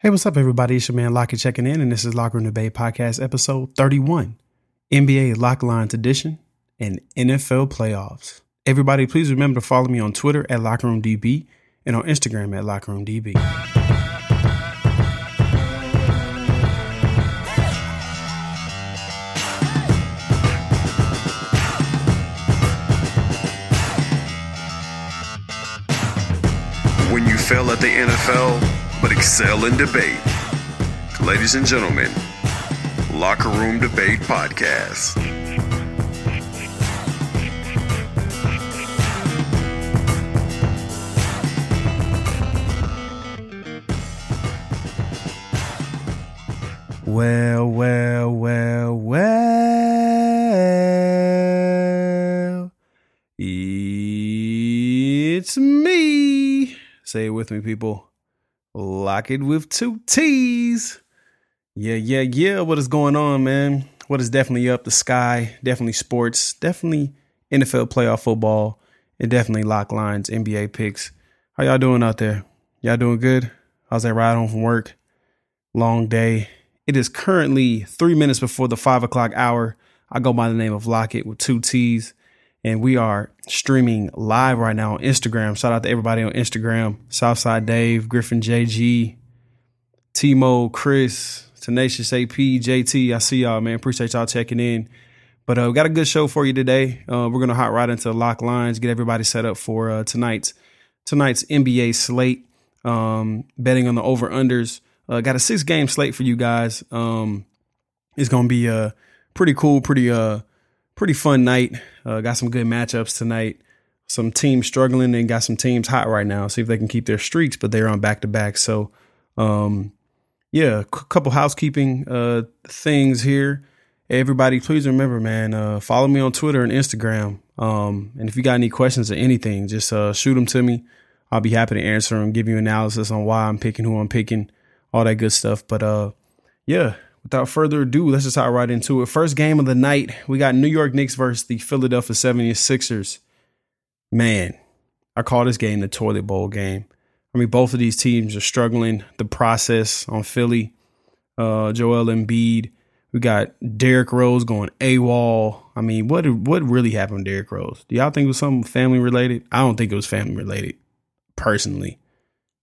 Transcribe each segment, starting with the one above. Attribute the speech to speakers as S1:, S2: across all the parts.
S1: Hey, what's up, everybody? It's your man Lockett checking in, and this is Locker Room Debate Podcast, episode 31, NBA Lock Lines Edition, and NFL Playoffs. Everybody, please remember to follow me on Twitter at Locker Room DB and on Instagram at Locker Room DB.
S2: When you fail at the NFL, excel in debate. Ladies and gentlemen, Locker Room Debate Podcast.
S1: Well, well, well, well. It's me. Say it with me, people. Lockett with two T's. Yeah, yeah, yeah. What is going on, man? What is definitely up? The sky, definitely sports, definitely NFL playoff football, and definitely lock lines, NBA picks. How y'all doing out there? Y'all doing good? How's that ride home from work? Long day. It is currently three minutes before the five o'clock hour. I go by the name of Lockett with two T's and we are streaming live right now on Instagram. Shout out to everybody on Instagram: Southside Dave, Griffin JG, Timo, Chris, Tenacious AP, JT. I see y'all, man. Appreciate y'all checking in. But uh, we got a good show for you today. Uh, we're gonna hop right into lock lines, get everybody set up for uh, tonight's tonight's NBA slate. Um, betting on the over unders. Uh, got a six game slate for you guys. Um, it's gonna be uh pretty cool, pretty uh pretty fun night. Uh, got some good matchups tonight. Some teams struggling and got some teams hot right now. See if they can keep their streaks, but they're on back to back. So, um, yeah, a couple housekeeping uh, things here. Everybody, please remember, man, uh, follow me on Twitter and Instagram. Um, and if you got any questions or anything, just uh, shoot them to me. I'll be happy to answer them, give you analysis on why I'm picking who I'm picking, all that good stuff. But uh, yeah, without further ado, let's just hop right into it. First game of the night, we got New York Knicks versus the Philadelphia 76ers. Man, I call this game the toilet bowl game. I mean, both of these teams are struggling. The process on Philly, uh, Joel Embiid. We got Derrick Rose going AWOL. I mean, what what really happened to Derrick Rose? Do y'all think it was something family related? I don't think it was family related, personally.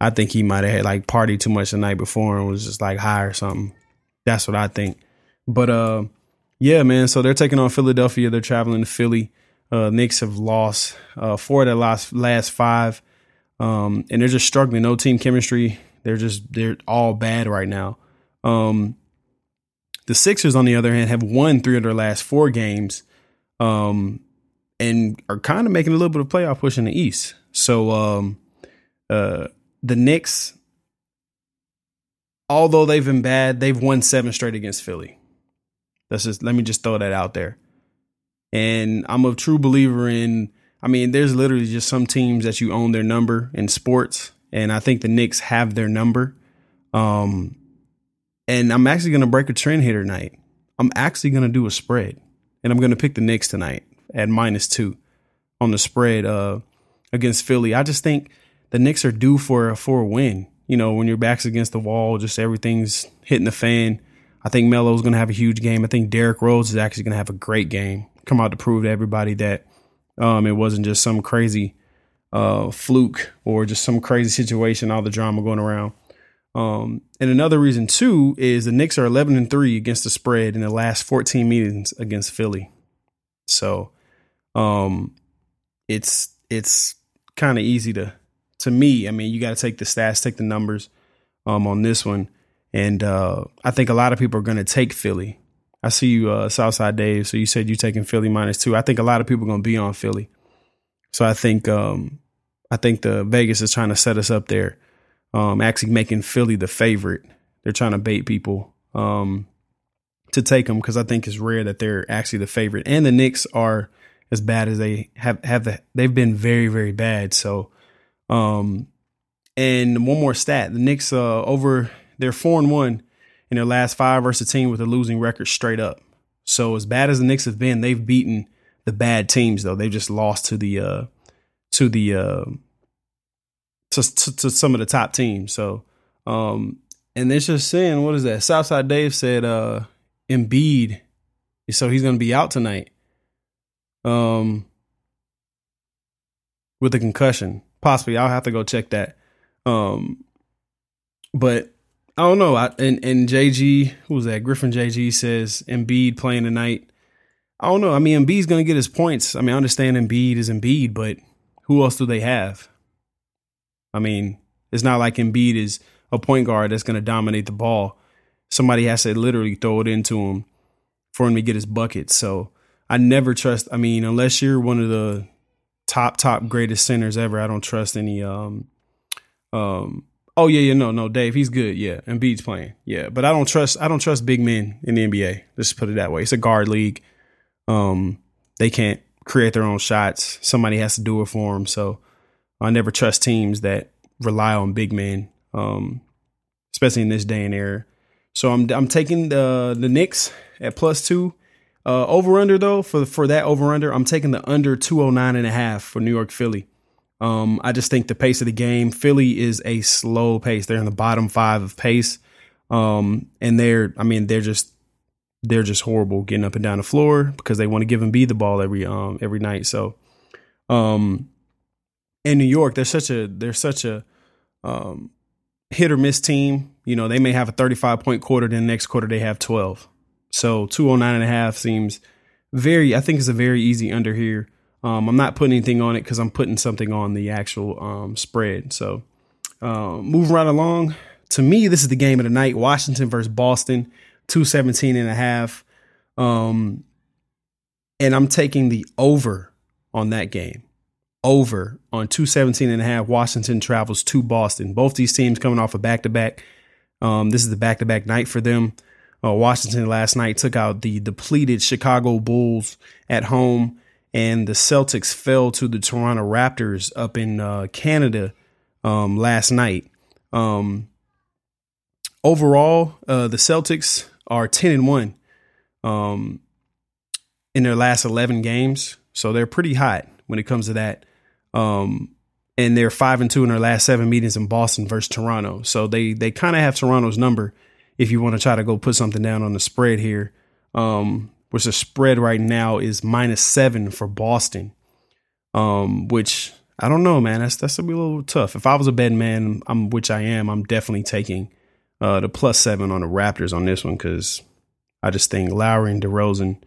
S1: I think he might have had like partied too much the night before and was just like high or something. That's what I think. But uh, yeah, man. So they're taking on Philadelphia. They're traveling to Philly. Uh, Knicks have lost uh, four of their last last five, um, and they're just struggling. No team chemistry. They're just they're all bad right now. Um, the Sixers, on the other hand, have won three of their last four games, um, and are kind of making a little bit of playoff push in the East. So um, uh, the Knicks although they've been bad, they've won seven straight against Philly. Let's just let me just throw that out there. And I'm a true believer in. I mean, there's literally just some teams that you own their number in sports, and I think the Knicks have their number. Um, and I'm actually to break a trend here tonight. I'm actually to do a spread, and I'm to pick the Knicks tonight at minus two on the spread uh, against Philly. I just think the Knicks are due for a for a win you know, when your back's against the wall, just everything's hitting the fan. I think Melo's going to have a huge game. I think Derrick Rose is actually going to have a great game. Come out to prove to everybody that um, it wasn't just some crazy uh, fluke or just some crazy situation, all the drama going around. Um, and another reason too is the Knicks are 11 and three against the spread in the last 14 meetings against Philly. So, um, it's it's kind of easy to to me, I mean, you got to take the stats, take the numbers um, on this one. And uh, I think a lot of people are going to take Philly. I see you, uh, Southside Dave. So you said you're taking Philly minus two. I think a lot of people are going to be on Philly. So I think um, I think the Vegas is trying to set us up there, um, actually making Philly the favorite. They're trying to bait people um, to take them because I think it's rare that they're actually the favorite. And the Knicks are as bad as they have have the, they've been very very bad. So um, and one more stat: the Knicks uh, over they're four and one in their last five versus a team with a losing record straight up. So as bad as the Knicks have been, they've beaten the bad teams though. They've just lost to the uh, to the uh, to, to, to some of the top teams. So um, and they're just saying, what is that? Southside Dave said, uh, Embiid, so he's going to be out tonight. Um, with a concussion, possibly. I'll have to go check that. Um, but I don't know. I, and and JG, who was that? Griffin JG says Embiid playing tonight. I don't know. I mean, Embiid's to get his points. I mean, I understand Embiid is Embiid, but who else do they have? I mean, it's not like Embiid is a point guard that's to dominate the ball. Somebody has to literally throw it into him for him to get his bucket. So I never trust. I mean, unless you're one of the top top greatest centers ever, I don't trust any. Um, um. Oh yeah, yeah, no, no, Dave, he's good. Yeah, and Embiid's playing. Yeah, but I don't trust. I don't trust big men in the NBA. Let's put it that way. It's a guard league. Um, they can't create their own shots. Somebody has to do it for them. So I never trust teams that rely on big men, um, especially in this day and era. So I'm I'm taking the the Knicks at plus two. Uh, over under though for for that over under, I'm taking the under 209 and a half for New York Philly. Um, I just think the pace of the game, Philly is a slow pace. They're in the bottom five of pace. Um, and they're, I mean, they're just, they're just horrible getting up and down the floor because they want to give Embiid the ball every, um, every night. So, um, in New York, they're such a, they're such a, um, hit or miss team. You know, they may have a 35 point quarter, then the next quarter they have 12. So 209 and a half seems very, I think it's a very easy under here. Um, I'm not putting anything on it because I'm putting something on the actual um, spread. So uh, moving right along. To me, this is the game of the night. Washington versus Boston, 217 and a half. Um, and I'm taking the over on that game. Over on 217 and a half. Washington travels to Boston. Both these teams coming off a back to back. This is the back to back night for them. Uh, Washington last night took out the depleted Chicago Bulls at home, and the Celtics fell to the Toronto Raptors up in uh, Canada um, last night. Um, overall, uh, the Celtics are ten and one um, in their last eleven games, so they're pretty hot when it comes to that. Um, and they're five and two in their last seven meetings in Boston versus Toronto, so they they kind of have Toronto's number if you want to try to go put something down on the spread here, um, which the spread right now is minus seven for Boston, um, which I don't know, man. That's that's gonna be a little tough. If I was a bed man, I'm which I am, I'm definitely taking uh, the plus seven on the Raptors on this one because I just think Lowry and DeRozan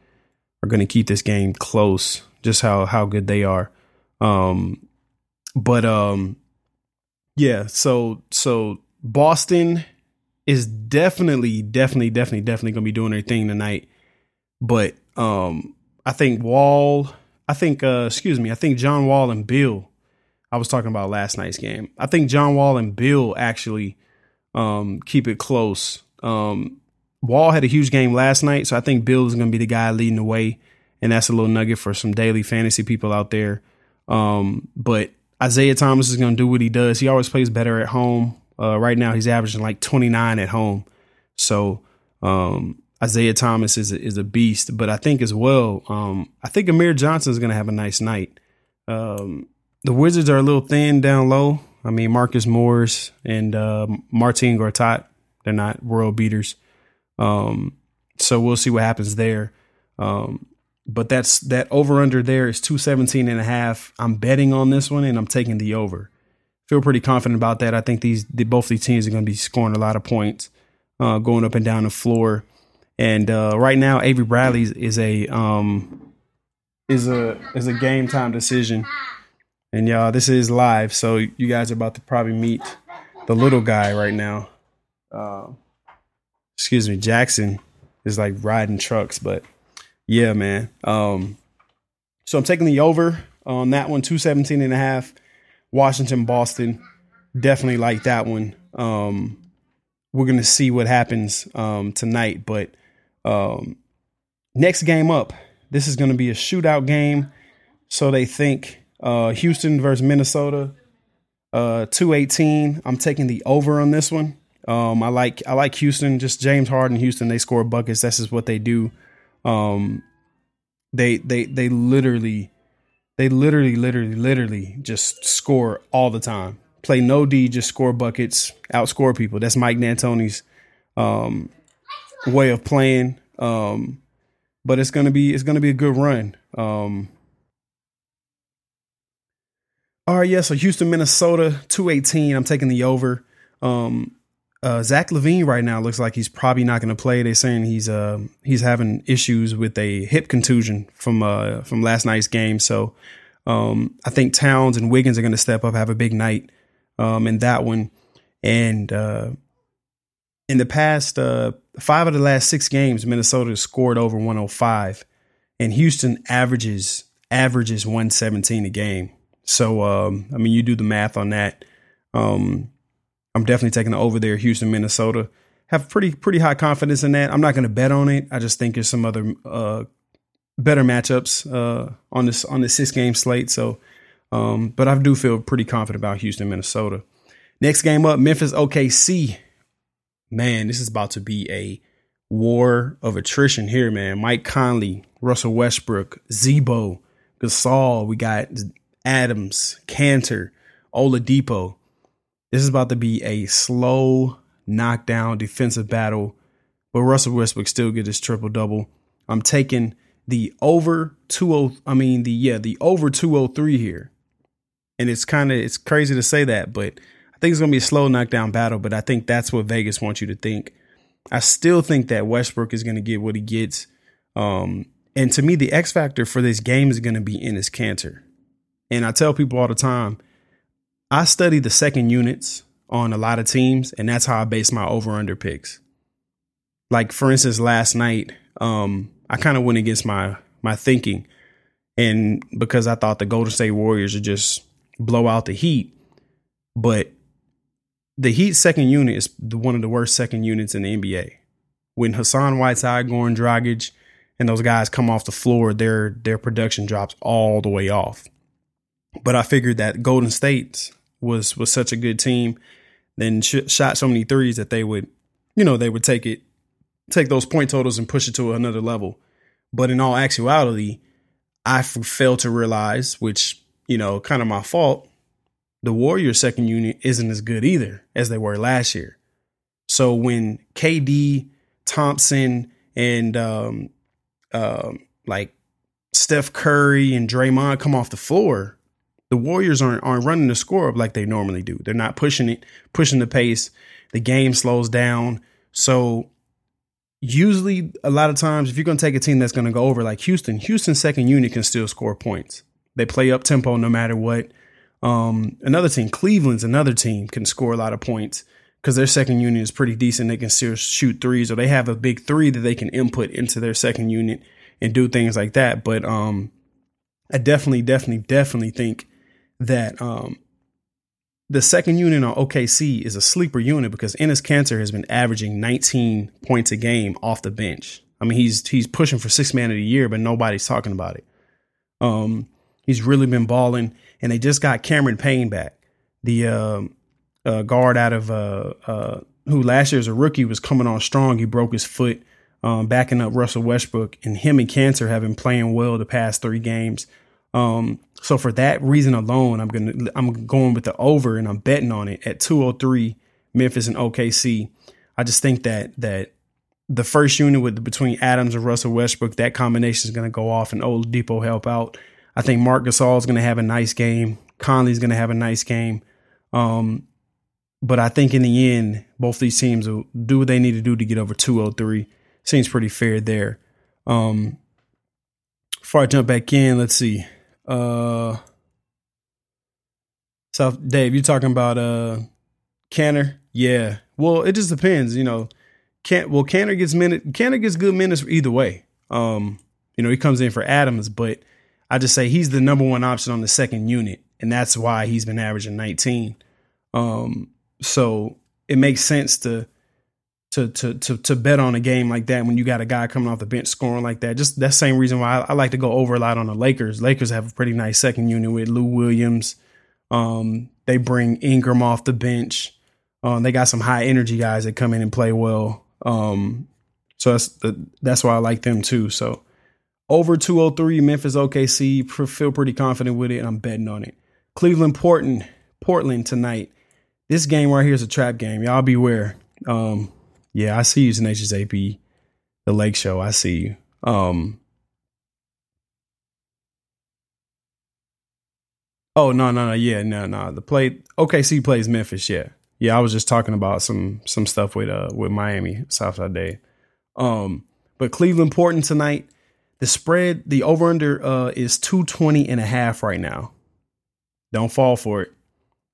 S1: are to keep this game close. Just how how good they are. Um, but um, yeah. So so Boston is definitely, definitely, definitely, definitely gonna be doing their thing tonight. But um, I think Wall, I think, uh, excuse me, I think John Wall and Beal. I was talking about last night's game. I think John Wall and Beal actually um, keep it close. Um, Wall had a huge game last night, so I think Beal is to be the guy leading the way, and that's a little nugget for some daily fantasy people out there. Um, but Isaiah Thomas is going to do what he does. He always plays better at home. Uh, right now, he's averaging like 29 at home. So um, Isaiah Thomas is a, is a beast. But I think as well, um, I think Amir Johnson is going to have a nice night. Um, the Wizards are a little thin down low. I mean, Marcus Morris and uh, Marcin Gortat, they're not world beaters. Um, so we'll see what happens there. Um, but that's that over under there is 217 and a half. I'm betting on this one and I'm taking the over feel pretty confident about that. I think these the, both these teams are going to be scoring a lot of points, uh, going up and down the floor. And uh, right now, Avery Bradley is a um, is a is a game time decision. And y'all, this is live, so you guys are about to probably meet the little guy right now. Uh, excuse me, Jackson is like riding trucks, but yeah, man. Um, so I'm taking the over on that one, 217 and a half. Washington, Boston. Definitely like that one. Um, we're gonna see what happens um, tonight, but um, next game up, this is gonna be a shootout game. So they think uh, Houston versus Minnesota, uh, two eighteen. I'm taking the over on this one. Um, I like I like Houston. Just James Harden, Houston. They score buckets. That's just what they do. Um, they they they literally they literally, literally, literally just score all the time. play no D, just score buckets, outscore people. That's Mike D'Antoni's um, way of playing. Um, but it's gonna be it's gonna be a good run. Um, all right, yeah. So Houston, Minnesota, two eighteen. I'm taking the over. Um, uh, Zach LaVine right now looks like he's probably not going to play. They're saying he's uh he's having issues with a hip contusion from uh from last night's game. So um, I think Towns and Wiggins are going to step up, have a big night um, in that one. And uh, in the past uh, five of the last six games, Minnesota scored over 105, and Houston averages averages 117 a game. So um, I mean, you do the math on that. Um, I'm definitely taking the over there, Houston, Minnesota. Have pretty pretty high confidence in that. I'm not going to bet on it. I just think there's some other uh, better matchups uh, on this on the six game slate. So, um, but I do feel pretty confident about Houston, Minnesota. Next game up, Memphis OKC. Man, this is about to be a war of attrition here, man. Mike Conley, Russell Westbrook, Z-Bo, Gasol. We got Adams, Kanter, Oladipo. This is about to be a slow knockdown defensive battle, but Russell Westbrook still get his triple double. I'm taking the over 20 I mean the yeah, the over 203 here. And it's kind of it's crazy to say that, but I think it's going to be a slow knockdown battle, but I think that's what Vegas wants you to think. I still think that Westbrook is going to get what he gets. Um, and to me, the X factor for this game is going to be Enes Kanter. And I tell people all the time, I study the second units on a lot of teams, and that's how I base my over under picks. Like for instance, last night, um, I kind of went against my my thinking, and because I thought the Golden State Warriors would just blow out the Heat, but the Heat second unit is one of the worst second units in the NBA. When Hassan Whiteside, Goran Dragic, and those guys come off the floor, their their production drops all the way off. But I figured that Golden State was was such a good team, then sh- shot so many threes that they would, you know, they would take it take those point totals and push it to another level. But in all actuality, I failed to realize, which, you know, kind of my fault, the Warriors second unit isn't as good either as they were last year. So when KD, Thompson, and um, um, like Steph Curry and Draymond come off the floor, the Warriors aren't aren't running the score up like they normally do. They're not pushing it, pushing the pace. The game slows down. So usually a lot of times if you're going to take a team that's going to go over like Houston, Houston's second unit can still score points. They play up tempo no matter what. Um, another team, Cleveland's another team can score a lot of points because their second unit is pretty decent. They can still shoot threes or they have a big three that they can input into their second unit and do things like that. But um, I definitely, definitely, definitely think that um, the second unit on OKC is a sleeper unit because Enes Kanter has been averaging 19 points a game off the bench. I mean, he's he's pushing for six man of the year, but nobody's talking about it. Um, he's really been balling, and they just got Cameron Payne back, the uh, uh, guard out of uh, uh, who last year as a rookie was coming on strong. He broke his foot, um, backing up Russell Westbrook, and him and Kanter have been playing well the past three games. Um, so for that reason alone, I'm gonna I'm going with the over and I'm betting on it at 203 Memphis and OKC. I just think that that the first unit with between Adams and Russell Westbrook, that combination is gonna go off and Oladipo help out. I think Marc Gasol is gonna have a nice game. Conley's gonna have a nice game. Um, but I think in the end, both these teams will do what they need to do to get over 203. Seems pretty fair there. Um, before I jump back in, let's see. Uh, so Dave, you're talking about uh Kanter? Yeah. Well, it just depends, you know. Can well Kanter gets minute Kanter gets good minutes either way. Um, you know, he comes in for Adams, but I just say he's the number one option on the second unit, and that's why he's been averaging 19. Um, so it makes sense to to to to to bet on a game like that when you got a guy coming off the bench scoring like that. Just that same reason why I, I like to go over a lot on the Lakers. Lakers have a pretty nice second unit with Lou Williams. Um, they bring Ingram off the bench. Um, they got some high energy guys that come in and play well. Um, so that's the, that's why I like them too. So over 203 Memphis OKC feel pretty confident with it and I'm betting on it. Cleveland Portland Portland tonight. This game right here is a trap game. Y'all beware. Um, yeah, I see you, Tenacious AP, the Lake Show. I see you. Um, oh no, no, no, yeah, no, no. The play OKC plays Memphis. Yeah, yeah. I was just talking about some some stuff with uh with Miami Southside Dave. Um, but Cleveland Portland tonight. The spread, the over under uh is 220 and a half right now. Don't fall for it.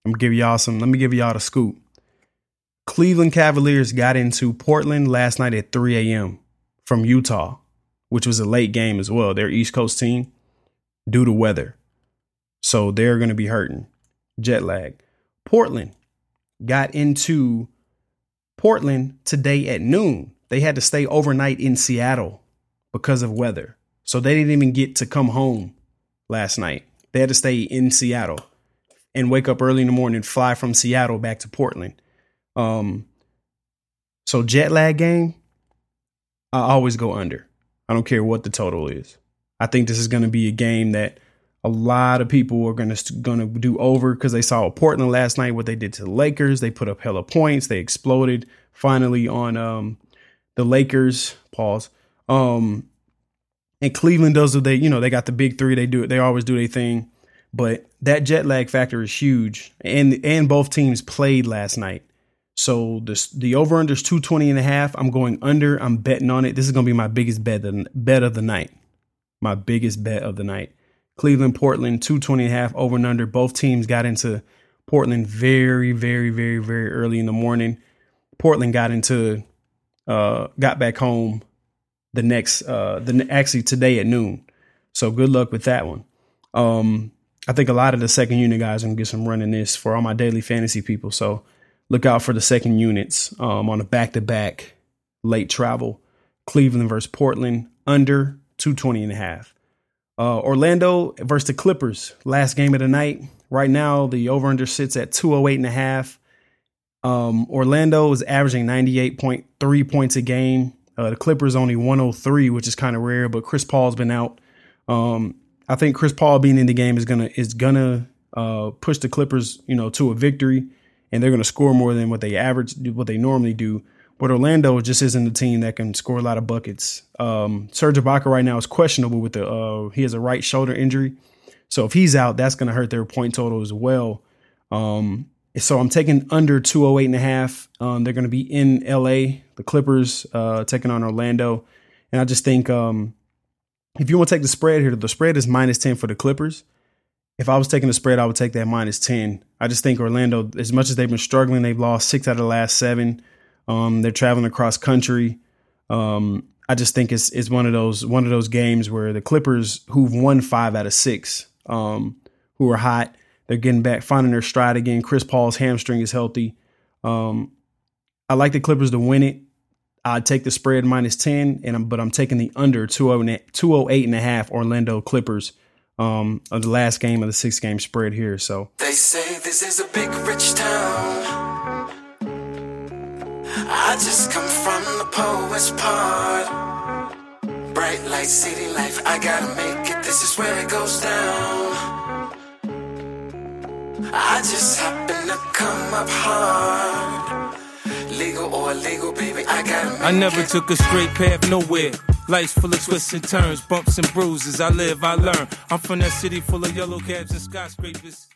S1: I'm gonna give y'all some. Let me give y'all the scoop. Cleveland Cavaliers got into Portland last night at 3 a.m. from Utah, which was a late game as well. Their East Coast team due to weather. So they're going to be hurting. Jet lag. Portland got into Portland today at noon. They had to stay overnight in Seattle because of weather. So they didn't even get to come home last night. They had to stay in Seattle and wake up early in the morning, fly from Seattle back to Portland. Um, so jet lag game, I always go under. I don't care what the total is. I think this is going to be a game that a lot of people are going to going to do over because they saw Portland last night what they did to the Lakers. They put up hella points. They exploded finally on um, the Lakers. Pause. Um, and Cleveland does what they you know they got the big three. They do it. They always do their thing. But that jet lag factor is huge, and and both teams played last night. So the the over under is 220 and a half. I'm going under. I'm betting on it. This is going to be my biggest bet the, bet of the night. My biggest bet of the night. Cleveland, Portland, 220 and a half over and under. Both teams got into Portland very, very, very, very early in the morning. Portland got into uh got back home the next uh the actually today at noon. So good luck with that one. Um I think a lot of the second unit guys are gonna get some running this for all my daily fantasy people. So look out for the second units um, on a back to back late travel. Cleveland versus Portland under 220 and a half. Uh, Orlando versus the Clippers, last game of the night. Right now, the over under sits at 208 and a half. Um, Orlando is averaging 98.3 points a game. Uh, the Clippers only 103, which is kind of rare, but Chris Paul's been out. Um, I think Chris Paul being in the game is gonna is gonna uh, push the Clippers, you know, to a victory and they're going to score more than what they average, what they normally do. But Orlando just isn't a team that can score a lot of buckets. Um, Serge Ibaka right now is questionable with the uh, he has a right shoulder injury, so if he's out, that's going to hurt their point total as well. Um, so I'm taking under 208 and a half. Um, they're going to be in LA, the Clippers uh, taking on Orlando, and I just think um, if you want to take the spread here, the spread is minus 10 for the Clippers if I was taking the spread, I would take that minus 10. I just think Orlando, as much as they've been struggling, they've lost six out of the last seven. Um, they're traveling across country. Um, I just think it's it's one of those one of those games where the Clippers, who've won five out of six, um, who are hot, they're getting back, finding their stride again. Chris Paul's hamstring is healthy. Um, I like the Clippers to win it. I'd take the spread minus 10, and I'm, but I'm taking the under 208 and a half Orlando Clippers um, of the last game of the six game spread here. So
S3: they say this is a big rich town. I just come from the poet's part. Bright light, city life, I gotta make it. This is where it goes down. I just happen to come up hard. Legal or illegal, baby, I gotta
S4: I never it. took a straight path nowhere. Life's full of twists and turns, bumps and bruises. I live, I learn. I'm from that city full of yellow cabs and skyscrapers.